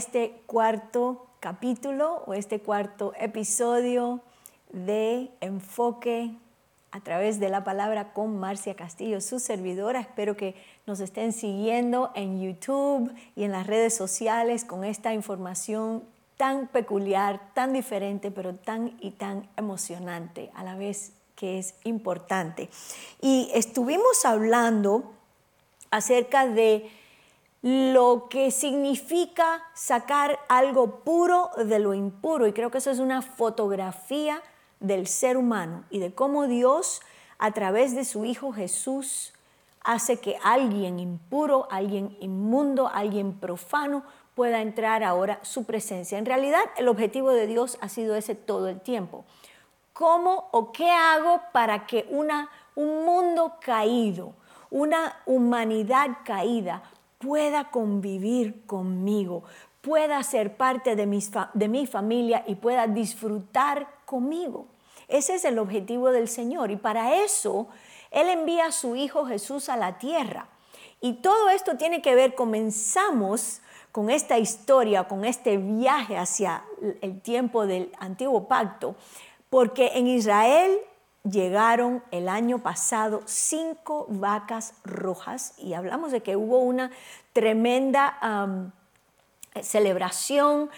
Este cuarto capítulo o este cuarto episodio de Enfoque a través de la palabra con Marcia Castillo, su servidora. Espero que nos estén siguiendo en YouTube y en las redes sociales con esta información tan peculiar, tan diferente, pero tan y tan emocionante a la vez que es importante. Y estuvimos hablando acerca de lo que significa sacar algo puro de lo impuro. Y creo que eso es una fotografía del ser humano y de cómo Dios, a través de su Hijo Jesús, hace que alguien impuro, alguien inmundo, alguien profano pueda entrar ahora su presencia. En realidad, el objetivo de Dios ha sido ese todo el tiempo. ¿Cómo o qué hago para que una, un mundo caído, una humanidad caída pueda convivir conmigo, pueda ser parte de, de mi familia y pueda disfrutar conmigo. Ese es el objetivo del Señor y para eso Él envía a su Hijo Jesús a la tierra. Y todo esto tiene que ver, comenzamos con esta historia, con este viaje hacia el tiempo del antiguo pacto, porque en Israel llegaron el año pasado cinco vacas rojas y hablamos de que hubo una tremenda celebración.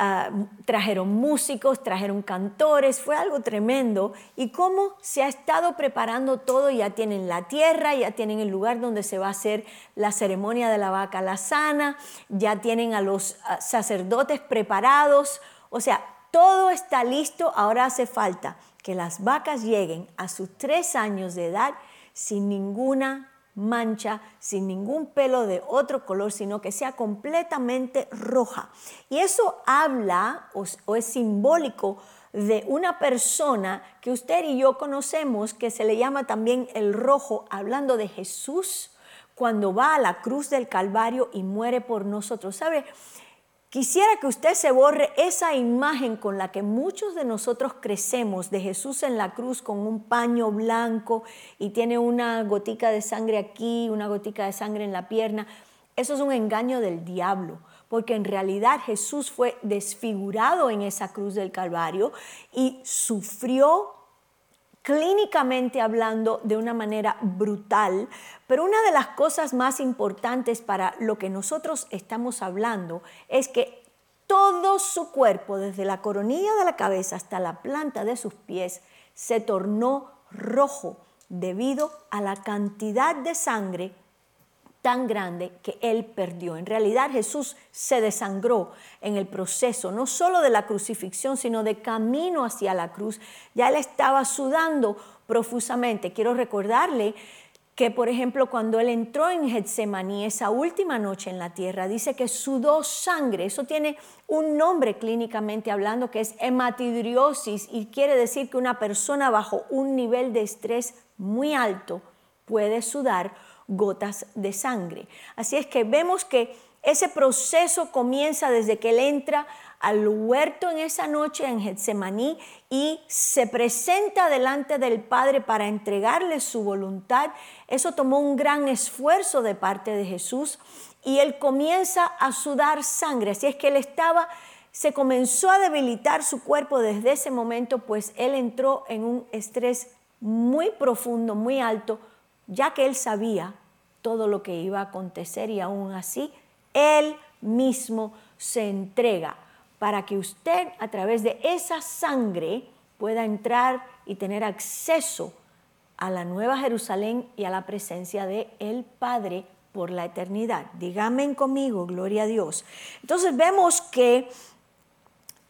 Ah, trajeron músicos, trajeron cantores, fue algo tremendo. Y cómo se ha estado preparando todo, ya tienen la tierra, ya tienen el lugar donde se va a hacer la ceremonia de la vaca la sana, ya tienen a los ah, sacerdotes preparados, o sea, todo está listo, ahora hace falta que las vacas lleguen a sus tres años de edad sin ninguna mancha, sin ningún pelo de otro color, sino que sea completamente roja. Y eso habla o, es simbólico de una persona que usted y yo conocemos, que se le llama también el rojo, hablando de Jesús cuando va a la cruz del Calvario y muere por nosotros. ¿Sabe? Quisiera que usted se borre esa imagen con la que muchos de nosotros crecemos de Jesús en la cruz con un paño blanco y tiene una gotica de sangre aquí, una gotica de sangre en la pierna. Eso es un engaño del diablo, porque en realidad Jesús fue desfigurado en esa cruz del Calvario y sufrió clínicamente hablando de una manera brutal, pero una de las cosas más importantes para lo que nosotros estamos hablando es que todo su cuerpo, desde la coronilla de la cabeza hasta la planta de sus pies, se tornó rojo debido a la cantidad de sangre tan grande que él perdió. En realidad Jesús se desangró en el proceso, no solo de la crucifixión, sino de camino hacia la cruz. Ya él estaba sudando profusamente. Quiero recordarle que, por ejemplo, cuando él entró en Getsemaní, esa última noche en la tierra, dice que sudó sangre. Eso tiene un nombre clínicamente hablando que es hematidriosis y quiere decir que una persona bajo un nivel de estrés muy alto puede sudar gotas de sangre. Así es que vemos que ese proceso comienza desde que él entra al huerto en esa noche en Getsemaní y se presenta delante del Padre para entregarle su voluntad. Eso tomó un gran esfuerzo de parte de Jesús y él comienza a sudar sangre. Así es que él estaba, se comenzó a debilitar su cuerpo desde ese momento, pues él entró en un estrés muy profundo, muy alto, ya que él sabía todo lo que iba a acontecer y aún así él mismo se entrega para que usted a través de esa sangre pueda entrar y tener acceso a la nueva Jerusalén y a la presencia de el Padre por la eternidad. Dígame conmigo, gloria a Dios. Entonces vemos que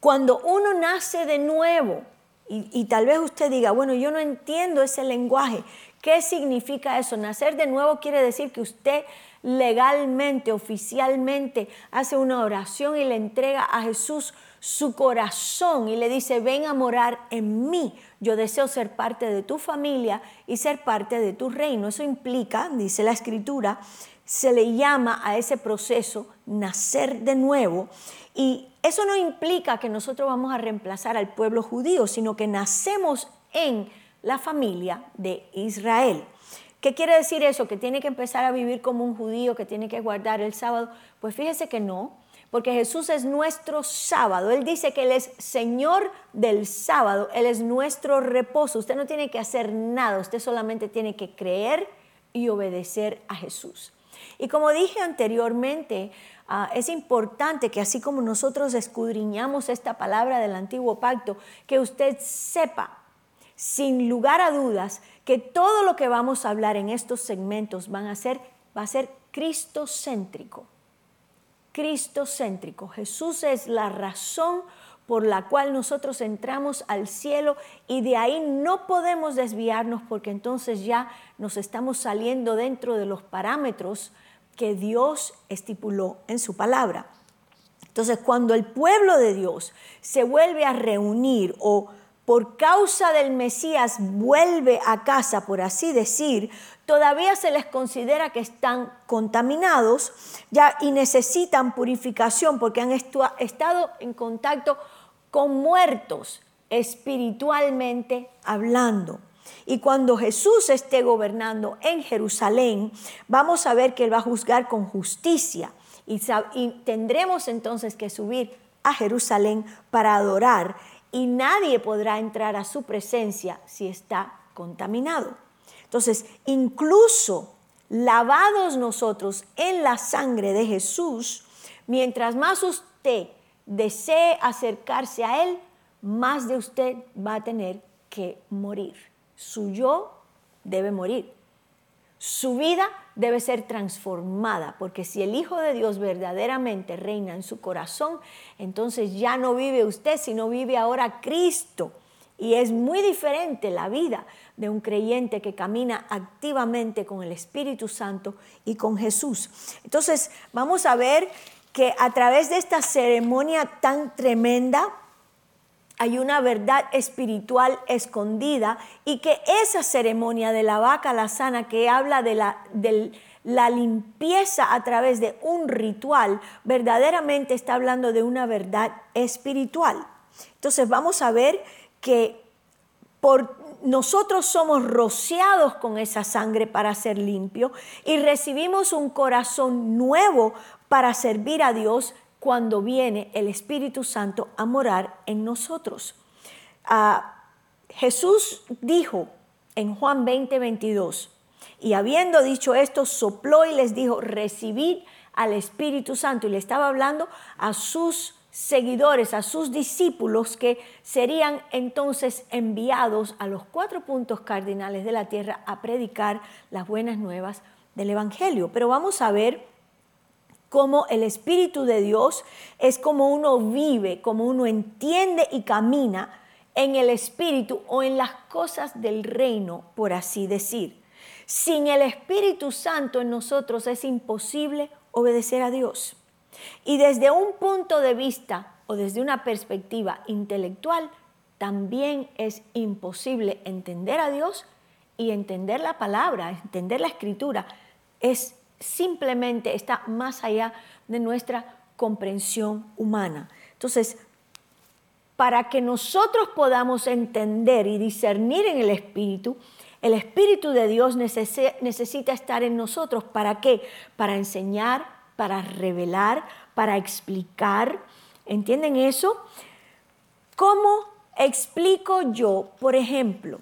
cuando uno nace de nuevo, y, y, tal vez usted diga, bueno, yo no entiendo ese lenguaje, ¿Qué significa eso? Nacer de nuevo quiere decir que usted legalmente, oficialmente, hace una oración y le entrega a Jesús su corazón y le dice, ven a morar en mí. Yo deseo ser parte de tu familia y ser parte de tu reino. Eso implica, dice la escritura, se le llama a ese proceso nacer de nuevo. Y eso no implica que nosotros vamos a reemplazar al pueblo judío, sino que nacemos en la familia de Israel. ¿Qué quiere decir eso? ¿Que tiene que empezar a vivir como un judío, que tiene que guardar el sábado? Pues fíjese que no, porque Jesús es nuestro sábado. Él dice que Él es Señor del sábado, Él es nuestro reposo. Usted no tiene que hacer nada, usted solamente tiene que creer y obedecer a Jesús. Y como dije anteriormente, ah, es importante que así como nosotros escudriñamos esta palabra del antiguo pacto, que usted sepa, sin lugar a dudas, que todo lo que vamos a hablar en estos segmentos van a ser, va a ser cristocéntrico. Cristocéntrico. Jesús es la razón por la cual nosotros entramos al cielo y de ahí no podemos desviarnos porque entonces ya nos estamos saliendo dentro de los parámetros que Dios estipuló en su palabra. Entonces, cuando el pueblo de Dios se vuelve a reunir o por causa del Mesías vuelve a casa, por así decir, todavía se les considera que están contaminados ya y necesitan purificación porque han estado en contacto con muertos espiritualmente hablando. Y cuando Jesús esté gobernando en Jerusalén, vamos a ver que Él va a juzgar con justicia y, y tendremos entonces que subir a Jerusalén para adorar y nadie podrá entrar a su presencia si está contaminado. Entonces, incluso lavados nosotros en la sangre de Jesús, mientras más usted desee acercarse a Él, más de usted va a tener que morir. Su yo debe morir. Su vida debe ser transformada, porque si el Hijo de Dios verdaderamente reina en su corazón, entonces ya no vive usted, sino vive ahora Cristo. Y es muy diferente la vida de un creyente que camina activamente con el Espíritu Santo y con Jesús. Entonces, vamos a ver que a través de esta ceremonia tan tremenda, hay una verdad espiritual escondida y que esa ceremonia de la vaca la sana que habla de la, la limpieza a través de un ritual, verdaderamente está hablando de una verdad espiritual. Entonces vamos a ver que por nosotros somos rociados con esa sangre para ser limpio y recibimos un corazón nuevo para servir a Dios cuando viene el Espíritu Santo a morar en nosotros. Ah, Jesús dijo en Juan 20, 22, y habiendo dicho esto, sopló y les dijo, recibid al Espíritu Santo. Y le estaba hablando a sus seguidores, a sus discípulos que serían entonces enviados a los cuatro puntos cardinales de la tierra a predicar las buenas nuevas del Evangelio. Pero vamos a ver cómo el Espíritu de Dios es como uno vive, como uno entiende y camina en el Espíritu o en las cosas del reino, por así decir. Sin el Espíritu Santo en nosotros es imposible obedecer a Dios. Y desde un punto de vista o desde una perspectiva intelectual, también es imposible entender a Dios y entender la palabra, entender la escritura. Es simplemente está más allá de nuestra comprensión humana. Entonces, para que nosotros podamos entender y discernir en el Espíritu, el Espíritu de Dios necesita estar en nosotros. ¿Para qué? Para enseñar, para revelar, para explicar. ¿Entienden eso? ¿Cómo explico yo, por ejemplo,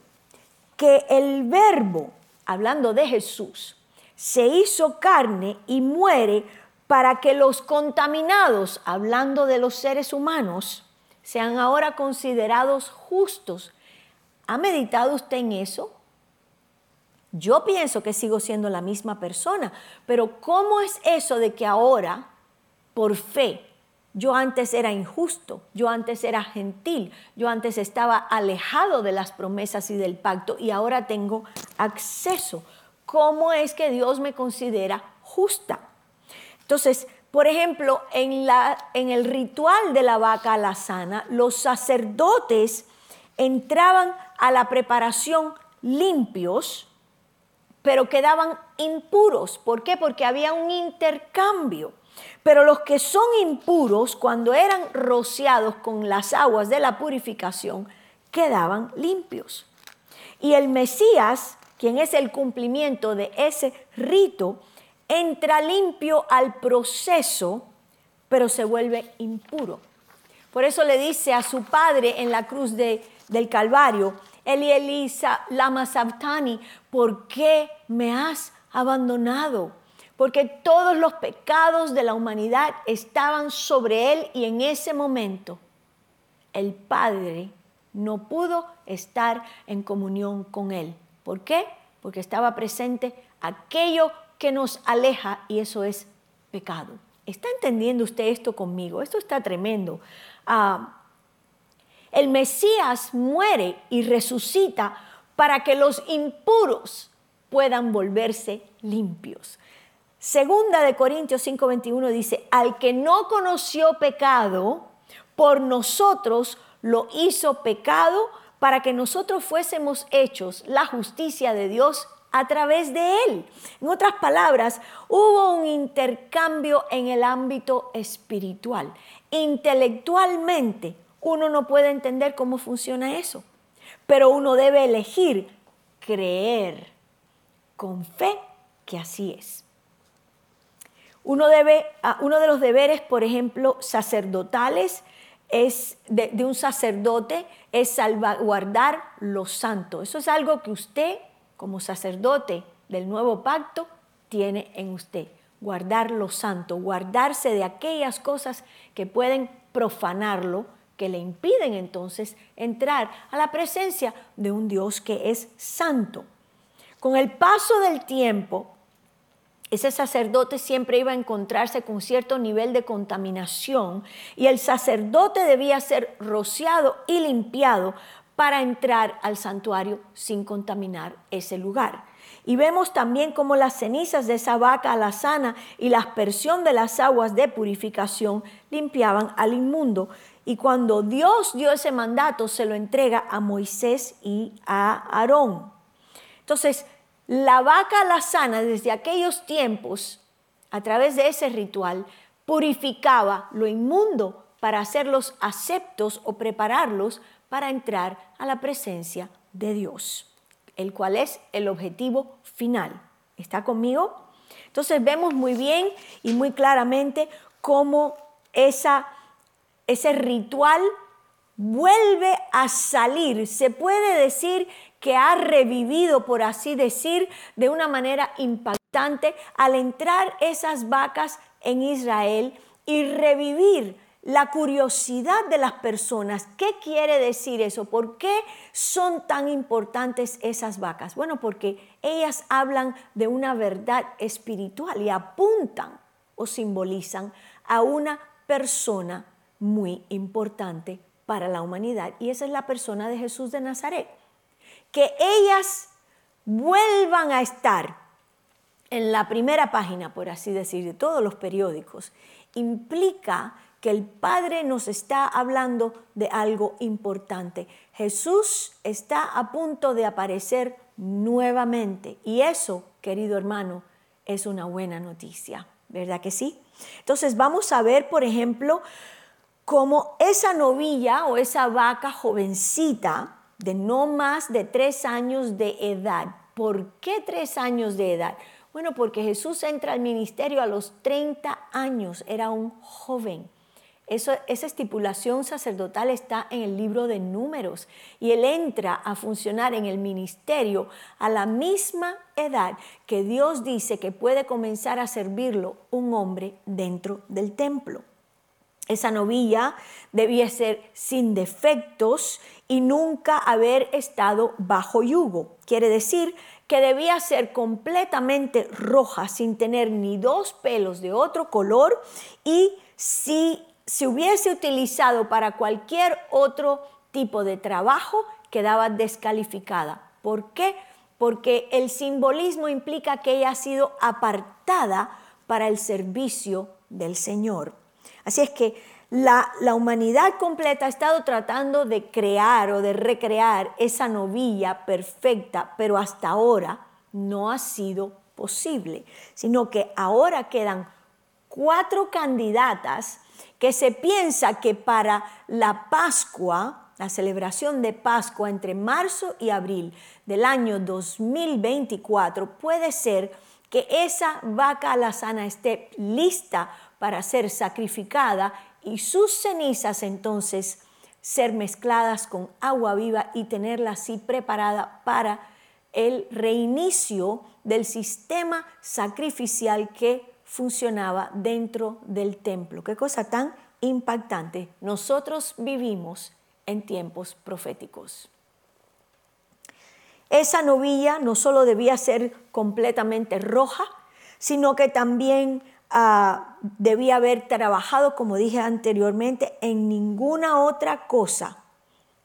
que el verbo, hablando de Jesús, se hizo carne y muere para que los contaminados, hablando de los seres humanos, sean ahora considerados justos. ¿Ha meditado usted en eso? Yo pienso que sigo siendo la misma persona, pero ¿cómo es eso de que ahora, por fe, yo antes era injusto, yo antes era gentil, yo antes estaba alejado de las promesas y del pacto y ahora tengo acceso? Cómo es que Dios me considera justa. Entonces, por ejemplo, en, la, en el ritual de la vaca la sana, los sacerdotes entraban a la preparación limpios, pero quedaban impuros. ¿Por qué? Porque había un intercambio. Pero los que son impuros, cuando eran rociados con las aguas de la purificación, quedaban limpios. Y el Mesías quien es el cumplimiento de ese rito, entra limpio al proceso, pero se vuelve impuro. Por eso le dice a su padre en la cruz del Calvario, Eli Elisa, lama sabtani, ¿por qué me has abandonado? Porque todos los pecados de la humanidad estaban sobre él y en ese momento el Padre no pudo estar en comunión con él. ¿Por qué? Porque estaba presente aquello que nos aleja y eso es pecado. ¿Está entendiendo usted esto conmigo? Esto está tremendo. Ah, el Mesías muere y resucita para que los impuros puedan volverse limpios. Segunda de Corintios 5:21 dice, al que no conoció pecado, por nosotros lo hizo pecado para que nosotros fuésemos hechos la justicia de Dios a través de él. En otras palabras, hubo un intercambio en el ámbito espiritual. Intelectualmente, uno no puede entender cómo funciona eso, pero uno debe elegir creer con fe que así es. Uno, debe, ah, uno de los deberes, por ejemplo, sacerdotales, es de, un sacerdote es salvaguardar lo santo. Eso es algo que usted, como sacerdote del nuevo pacto, tiene en usted. Guardar lo santo, guardarse de aquellas cosas que pueden profanarlo, que le impiden entonces entrar a la presencia de un Dios que es santo. Con el paso del tiempo, ese sacerdote siempre iba a encontrarse con cierto nivel de contaminación y el sacerdote debía ser rociado y limpiado para entrar al santuario sin contaminar ese lugar. Y vemos también cómo las cenizas de esa vaca alazana y la aspersión de las aguas de purificación limpiaban al inmundo. Y cuando Dios dio ese mandato, se lo entrega a Moisés y a Aarón. Entonces, la vaca alazana desde aquellos tiempos, a través de ese ritual, purificaba lo inmundo para hacerlos aceptos o prepararlos para entrar a la presencia de Dios, el cual es el objetivo final. ¿Está conmigo? Entonces vemos muy bien y muy claramente cómo esa ese ritual vuelve a salir. Se puede decir que ha revivido, por así decir, de una manera impactante al entrar esas vacas en Israel y revivir la curiosidad de las personas. ¿Qué quiere decir eso? ¿Por qué son tan importantes esas vacas? Bueno, porque ellas hablan de una verdad espiritual y apuntan o simbolizan a una persona muy importante para la humanidad y esa es la persona de Jesús de Nazaret. Que ellas vuelvan a estar en la primera página, por así decir, de todos los periódicos, implica que el Padre nos está hablando de algo importante. Jesús está a punto de aparecer nuevamente y eso, querido hermano, es una buena noticia, ¿verdad que sí? Entonces vamos a ver, por ejemplo, como esa novilla o esa vaca jovencita de no más de tres años de edad. ¿Por qué tres años de edad? Bueno, porque Jesús entra al ministerio a los 30 años, era un joven. Esa estipulación sacerdotal está en el libro de números y él entra a funcionar en el ministerio a la misma edad que Dios dice que puede comenzar a servirlo un hombre dentro del templo. Esa novilla debía ser sin defectos y nunca haber estado bajo yugo. Quiere decir que debía ser completamente roja, sin tener ni dos pelos de otro color y si se hubiese utilizado para cualquier otro tipo de trabajo, quedaba descalificada. ¿Por qué? Porque el simbolismo implica que ella ha sido apartada para el servicio del Señor. Así es que la, humanidad completa ha estado tratando de crear o de recrear esa novilla perfecta, pero hasta ahora no ha sido posible, sino que ahora quedan cuatro candidatas que se piensa que para la Pascua la celebración de Pascua entre marzo y abril del año 2024, puede ser que esa vaca alazana esté lista para ser sacrificada y sus cenizas entonces ser mezcladas con agua viva y tenerla así preparada para el reinicio del sistema sacrificial que funcionaba dentro del templo. Qué cosa tan impactante. Nosotros vivimos en tiempos proféticos. Esa novilla no solo debía ser completamente roja, sino que también ah, debía haber trabajado, como dije anteriormente, en ninguna otra cosa,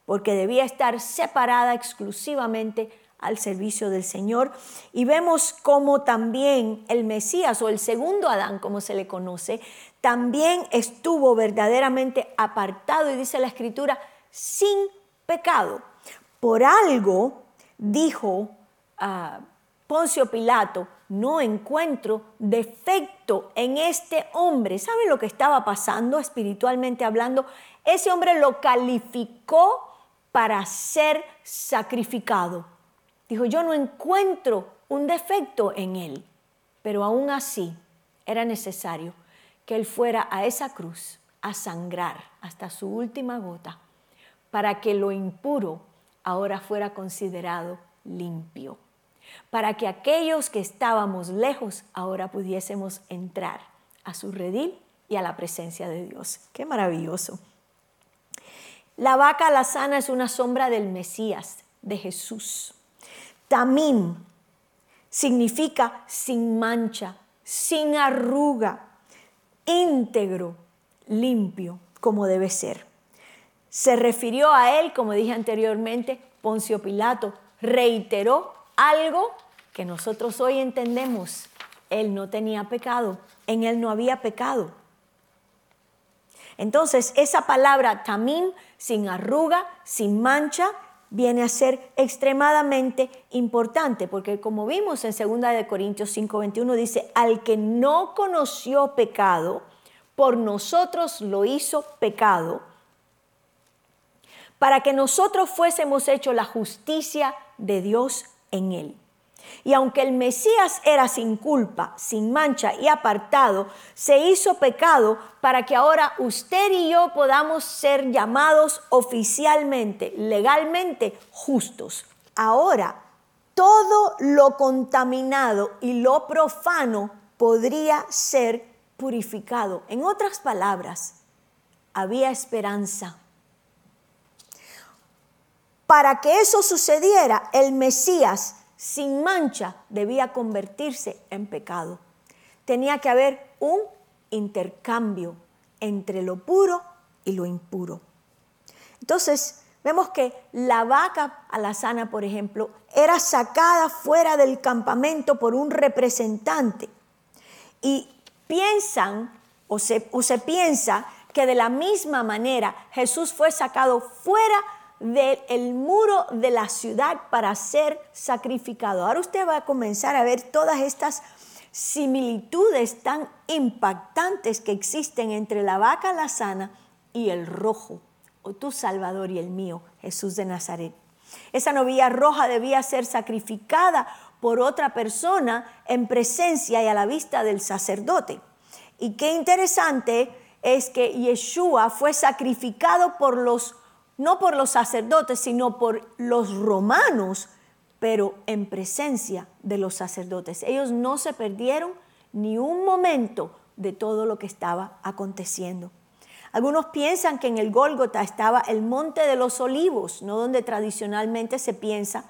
porque debía estar separada exclusivamente al servicio del Señor. Y vemos cómo también el Mesías o el segundo Adán, como se le conoce, también estuvo verdaderamente apartado, y dice la Escritura, sin pecado. Por algo dijo a Poncio Pilato, no encuentro defecto en este hombre. ¿Sabe lo que estaba pasando espiritualmente hablando? Ese hombre lo calificó para ser sacrificado. Dijo, yo no encuentro un defecto en él, pero aún así era necesario que él fuera a esa cruz a sangrar hasta su última gota para que lo impuro ahora fuera considerado limpio, para que aquellos que estábamos lejos ahora pudiésemos entrar a su redil y a la presencia de Dios. Qué maravilloso. La vaca alazana es una sombra del Mesías, de Jesús. Tamín significa sin mancha, sin arruga, íntegro, limpio, como debe ser. Se refirió a él, como dije anteriormente, Poncio Pilato reiteró algo que nosotros hoy entendemos. Él no tenía pecado, en él no había pecado. Entonces, esa palabra tamín, sin arruga, sin mancha, viene a ser extremadamente importante, porque como vimos en 2 de Corintios 5:21 dice, al que no conoció pecado, por nosotros lo hizo pecado, para que nosotros fuésemos hecho la justicia de Dios en él. Y aunque el Mesías era sin culpa, sin mancha y apartado, se hizo pecado para que ahora usted y yo podamos ser llamados oficialmente, legalmente justos. Ahora, todo lo contaminado y lo profano podría ser purificado. En otras palabras, había esperanza para que eso sucediera, el Mesías sin mancha debía convertirse en pecado. Tenía que haber un intercambio entre lo puro y lo impuro. Entonces, vemos que la vaca alazana, por ejemplo, era sacada fuera del campamento por un representante. Y piensan, o se, piensa, que de la misma manera Jesús fue sacado fuera del muro de la ciudad para ser sacrificado. Ahora usted va a comenzar a ver todas estas similitudes tan impactantes que existen entre la vaca la sana y el rojo, o tu Salvador y el mío, Jesús de Nazaret. Esa novilla roja debía ser sacrificada por otra persona en presencia y a la vista del sacerdote. Y qué interesante es que Yeshua fue sacrificado por los no por los sacerdotes, sino por los romanos, pero en presencia de los sacerdotes. Ellos no se perdieron ni un momento de todo lo que estaba aconteciendo. Algunos piensan que en el Gólgota estaba el monte de los olivos, no donde tradicionalmente se piensa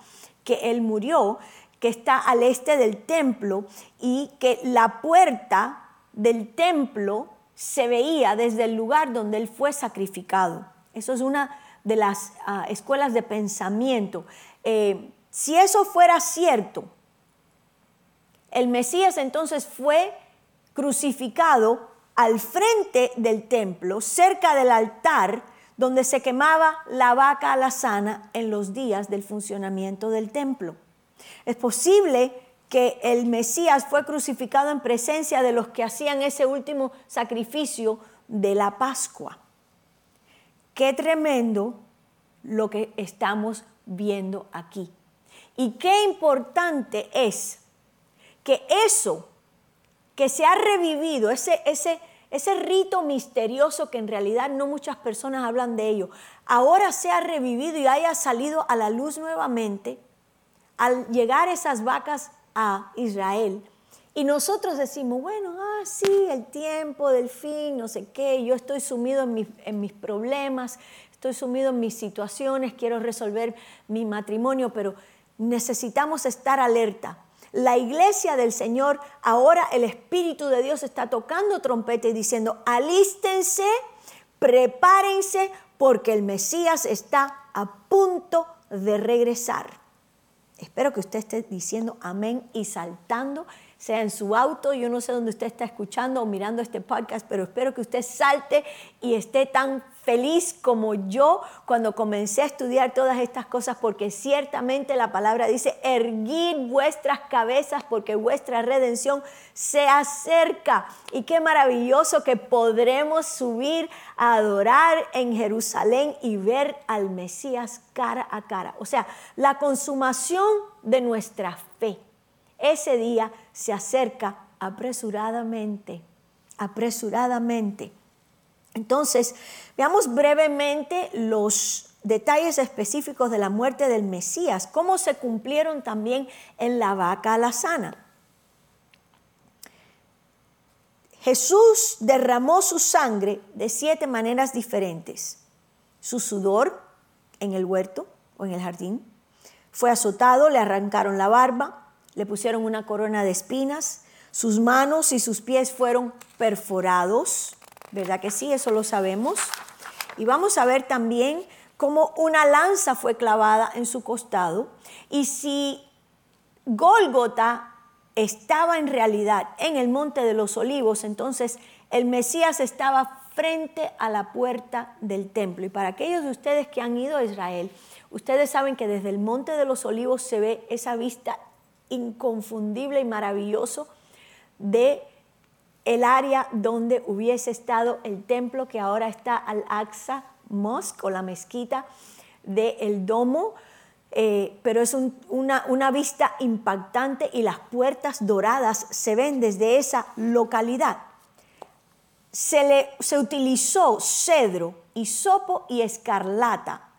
que él murió, que está al este del templo y que la puerta del templo se veía desde el lugar donde él fue sacrificado. Eso es una de las ah, escuelas de pensamiento. Eh, si eso fuera cierto, el Mesías entonces fue crucificado al frente del templo, cerca del altar donde se quemaba la vaca alazana en los días del funcionamiento del templo. Es posible que el Mesías fue crucificado en presencia de los que hacían ese último sacrificio de la Pascua. Qué tremendo lo que estamos viendo aquí. Y qué importante es que eso que se ha revivido, ese, ese, ese rito misterioso que en realidad no muchas personas hablan de ello, ahora se ha revivido y haya salido a la luz nuevamente al llegar esas vacas a Israel. Y nosotros decimos, bueno, ah, sí, el tiempo del fin, no sé qué, yo estoy sumido en mis, en mis problemas, estoy sumido en mis situaciones, quiero resolver mi matrimonio, pero necesitamos estar alerta. La iglesia del Señor, ahora el Espíritu de Dios está tocando trompeta y diciendo, alístense, prepárense, porque el Mesías está a punto de regresar. Espero que usted esté diciendo amén y saltando sea en su auto, yo no sé dónde usted está escuchando o mirando este podcast, pero espero que usted salte y esté tan feliz como yo cuando comencé a estudiar todas estas cosas, porque ciertamente la palabra dice, erguid vuestras cabezas porque vuestra redención se acerca. Y qué maravilloso que podremos subir a adorar en Jerusalén y ver al Mesías cara a cara. O sea, la consumación de nuestra fe ese día se acerca apresuradamente, apresuradamente. Entonces, veamos brevemente los detalles específicos de la muerte del Mesías, cómo se cumplieron también en la vaca alazana. Jesús derramó su sangre de siete maneras diferentes. Su sudor en el huerto o en el jardín. Fue azotado, le arrancaron la barba, le pusieron una corona de espinas, sus manos y sus pies fueron perforados, ¿verdad que sí? Eso lo sabemos. Y vamos a ver también cómo una lanza fue clavada en su costado. Y si Gólgota estaba en realidad en el Monte de los Olivos, entonces el Mesías estaba frente a la puerta del templo. Y para aquellos de ustedes que han ido a Israel, ustedes saben que desde el Monte de los Olivos se ve esa vista inconfundible y maravilloso de el área donde hubiese estado el templo que ahora está al Aqsa Mosque o la mezquita del el domo, eh, pero es una, una vista impactante y las puertas doradas se ven desde esa localidad. Se, le, se utilizó cedro, hisopo y escarlata.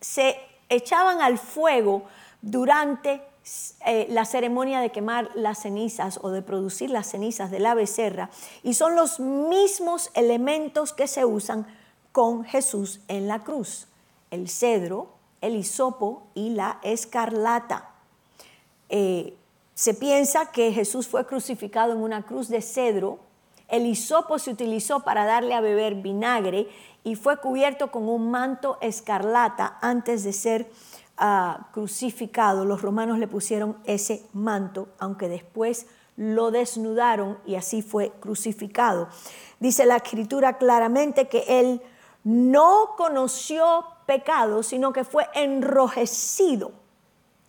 Se echaban al fuego durante eh, la ceremonia de quemar las cenizas o de producir las cenizas de la becerra y son los mismos elementos que se usan con Jesús en la cruz, el cedro, el hisopo y la escarlata. Eh, se piensa que Jesús fue crucificado en una cruz de cedro, el hisopo se utilizó para darle a beber vinagre y fue cubierto con un manto escarlata antes de ser crucificado, los romanos le pusieron ese manto, aunque después lo desnudaron y así fue crucificado. Dice la escritura claramente que él no conoció pecado, sino que fue enrojecido,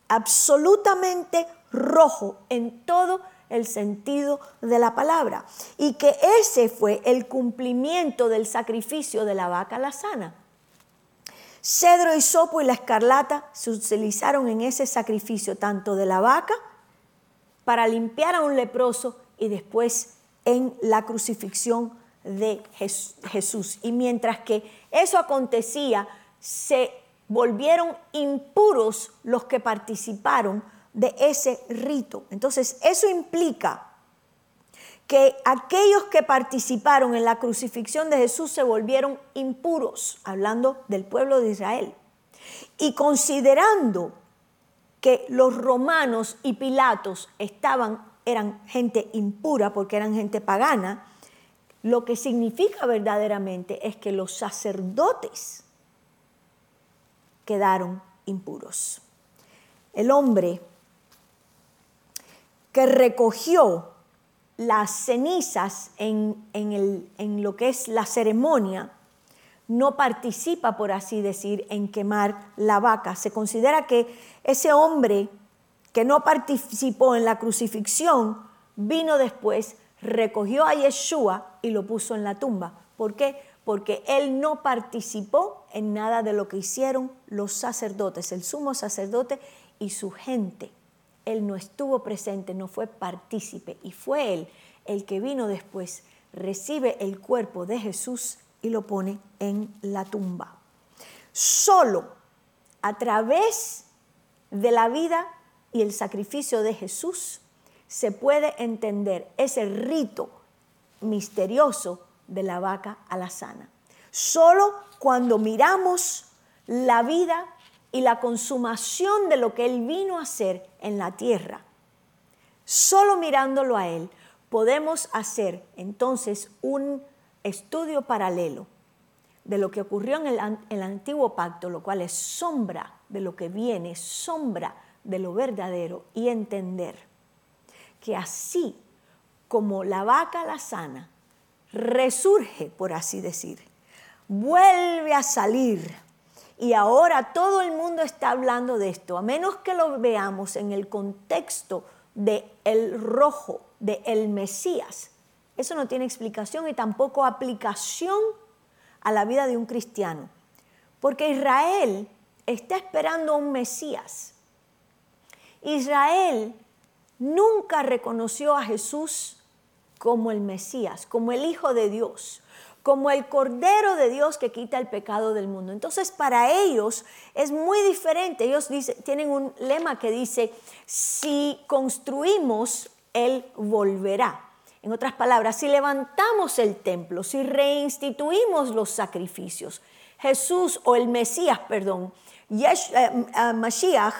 absolutamente rojo en todo el sentido de la palabra, y que ese fue el cumplimiento del sacrificio de la vaca la sana. Cedro y sopo y la escarlata se utilizaron en ese sacrificio tanto de la vaca para limpiar a un leproso y después en la crucifixión de Jesús. Y mientras que eso acontecía, se volvieron impuros los que participaron de ese rito. Entonces, eso implica que aquellos que participaron en la crucifixión de Jesús se volvieron impuros, hablando del pueblo de Israel. Y considerando que los romanos y Pilatos estaban, eran gente impura porque eran gente pagana, lo que significa verdaderamente es que los sacerdotes quedaron impuros. El hombre que recogió las cenizas en, en, lo que es la ceremonia, no participa, por así decir, en quemar la vaca. Se considera que ese hombre que no participó en la crucifixión vino después, recogió a Yeshua y lo puso en la tumba. ¿Por qué? Porque él no participó en nada de lo que hicieron los sacerdotes, el sumo sacerdote y su gente. Él no estuvo presente, no fue partícipe y fue Él el que vino después, recibe el cuerpo de Jesús y lo pone en la tumba. Solo a través de la vida y el sacrificio de Jesús se puede entender ese rito misterioso de la vaca a la sana. Solo cuando miramos la vida y la consumación de lo que Él vino a hacer en la tierra, solo mirándolo a Él, podemos hacer entonces un estudio paralelo de lo que ocurrió en el, antiguo pacto, lo cual es sombra de lo que viene, sombra de lo verdadero, y entender que así como la vaca la sana, resurge, por así decir, vuelve a salir. Y ahora todo el mundo está hablando de esto, a menos que lo veamos en el contexto de el rojo, de el Mesías. Eso no tiene explicación y tampoco aplicación a la vida de un cristiano. Porque Israel está esperando a un Mesías. Israel nunca reconoció a Jesús como el Mesías, como el Hijo de Dios, como el Cordero de Dios que quita el pecado del mundo. Entonces, para ellos es muy diferente. Ellos tienen un lema que dice, si construimos, Él volverá. En otras palabras, si levantamos el templo, si reinstituimos los sacrificios, Jesús o el Mesías, perdón, Yesh, eh, eh, Mashiach,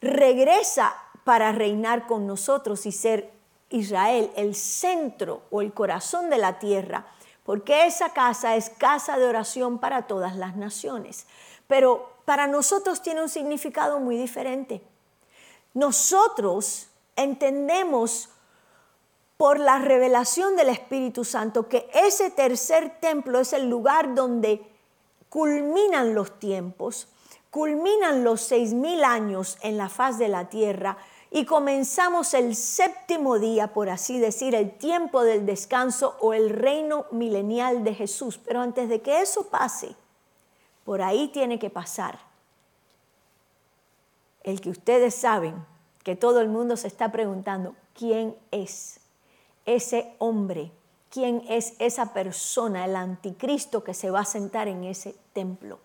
regresa para reinar con nosotros y ser Israel el centro o el corazón de la tierra, porque esa casa es casa de oración para todas las naciones. Pero para nosotros tiene un significado muy diferente. Nosotros entendemos por la revelación del Espíritu Santo que ese tercer templo es el lugar donde culminan los tiempos, culminan los seis mil años en la faz de la tierra y comenzamos el séptimo día, por así decir, el tiempo del descanso o el reino milenial de Jesús. Pero antes de que eso pase, por ahí tiene que pasar el que ustedes saben que todo el mundo se está preguntando, ¿quién es ese hombre? ¿Quién es esa persona, el anticristo que se va a sentar en ese templo?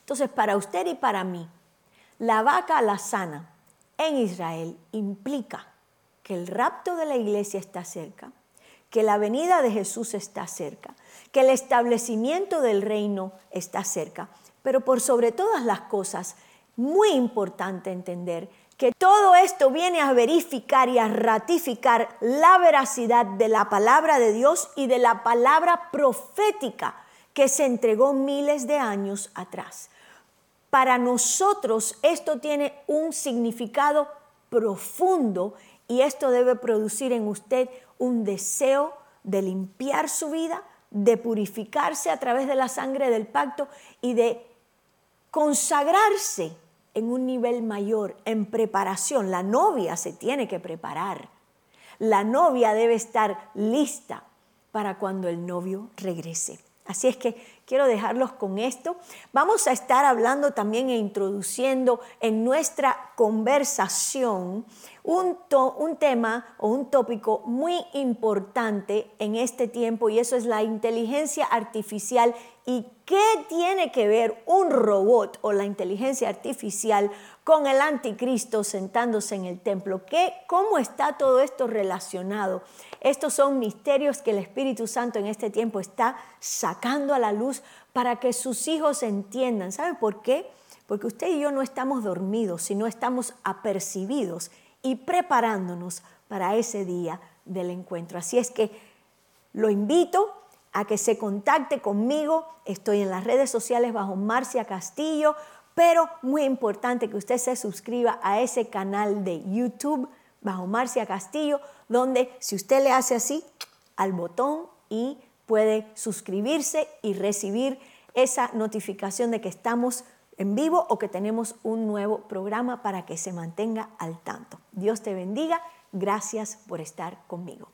Entonces, para usted y para mí, la vaca la sana en Israel implica que el rapto de la iglesia está cerca, que la venida de Jesús está cerca, que el establecimiento del reino está cerca. Pero por sobre todas las cosas, muy importante entender que todo esto viene a verificar y a ratificar la veracidad de la palabra de Dios y de la palabra profética que se entregó miles de años atrás. Para nosotros esto tiene un significado profundo y esto debe producir en usted un deseo de limpiar su vida, de purificarse a través de la sangre del pacto y de consagrarse en un nivel mayor, en preparación. La novia se tiene que preparar. La novia debe estar lista para cuando el novio regrese. Así es que quiero dejarlos con esto. Vamos a estar hablando también e introduciendo en nuestra conversación un, un, tema o un tópico muy importante en este tiempo y eso es la inteligencia artificial y qué tiene que ver un robot o la inteligencia artificial con el anticristo sentándose en el templo. ¿Qué, ¿Cómo está todo esto relacionado? Estos son misterios que el Espíritu Santo en este tiempo está sacando a la luz para que sus hijos entiendan. ¿Saben por qué? Porque usted y yo no estamos dormidos, sino estamos apercibidos y preparándonos para ese día del encuentro. Así es que lo invito a que se contacte conmigo. Estoy en las redes sociales bajo Marcia Castillo pero muy importante que usted se suscriba a ese canal de YouTube bajo Marcia Castillo, donde si usted le hace así al botón y puede suscribirse y recibir esa notificación de que estamos en vivo o que tenemos un nuevo programa para que se mantenga al tanto. Dios te bendiga. Gracias por estar conmigo.